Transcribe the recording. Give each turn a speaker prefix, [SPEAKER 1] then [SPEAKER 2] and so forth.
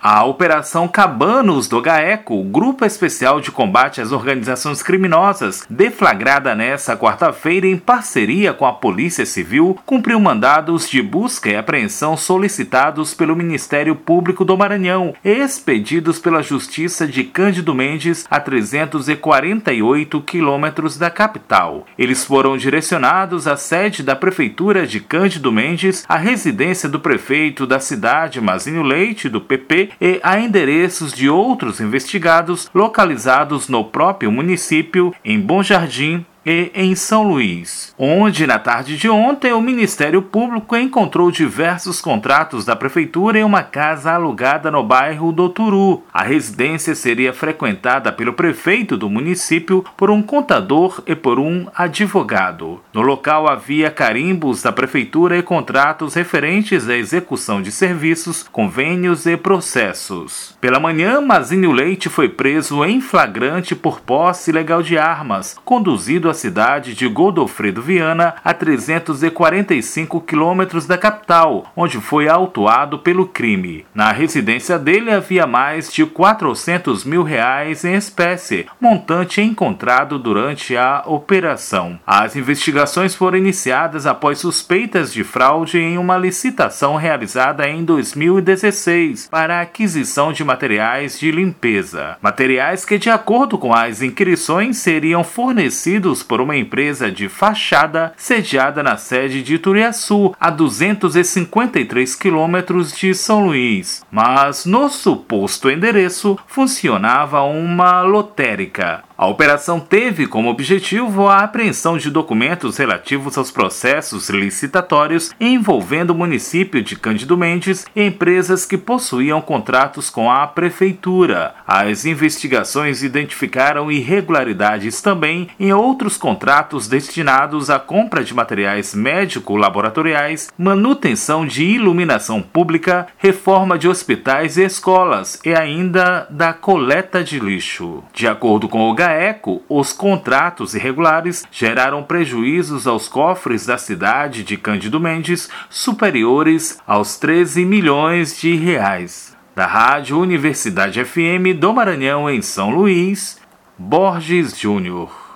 [SPEAKER 1] A Operação Cabanos do GAECO, Grupo Especial de Combate às Organizações Criminosas, deflagrada nesta quarta-feira em parceria com a Polícia Civil, cumpriu mandados de busca e apreensão solicitados pelo Ministério Público do Maranhão expedidos pela Justiça de Cândido Mendes a 348 quilômetros da capital. Eles foram direcionados à sede da Prefeitura de Cândido Mendes, à residência do prefeito da cidade, Mazinho Leite, do PP, e a endereços de outros investigados localizados no próprio município, em Bom Jardim, e em São Luís, onde na tarde de ontem o Ministério Público encontrou diversos contratos da prefeitura em uma casa alugada no bairro do Turu. A residência seria frequentada pelo prefeito do município, por um contador e por um advogado. No local havia carimbos da prefeitura e contratos referentes à execução de serviços, convênios e processos. Pela manhã, Mazinho Leite foi preso em flagrante por posse ilegal de armas, conduzido a cidade de Godofredo Viana, a 345 quilômetros da capital, onde foi autuado pelo crime. Na residência dele havia mais de 400 mil reais em espécie, montante encontrado durante a operação. As investigações foram iniciadas após suspeitas de fraude em uma licitação realizada em 2016 para a aquisição de materiais de limpeza. Materiais que, de acordo com as inquirições, seriam fornecidos por uma empresa de fachada sediada na sede de Turiaçu, a 253 quilômetros de São Luís. Mas no suposto endereço funcionava uma lotérica. A operação teve como objetivo a apreensão de documentos relativos aos processos licitatórios envolvendo o município de Cândido Mendes e empresas que possuíam contratos com a prefeitura. As investigações identificaram irregularidades também em outros contratos destinados à compra de materiais médico-laboratoriais, manutenção de iluminação pública, reforma de hospitais e escolas e ainda da coleta de lixo. De acordo com o GAECO, os contratos irregulares geraram prejuízos aos cofres da cidade de Cândido Mendes superiores aos 13 milhões de reais. Da Rádio Universidade FM do Maranhão em São Luís, Borges Júnior.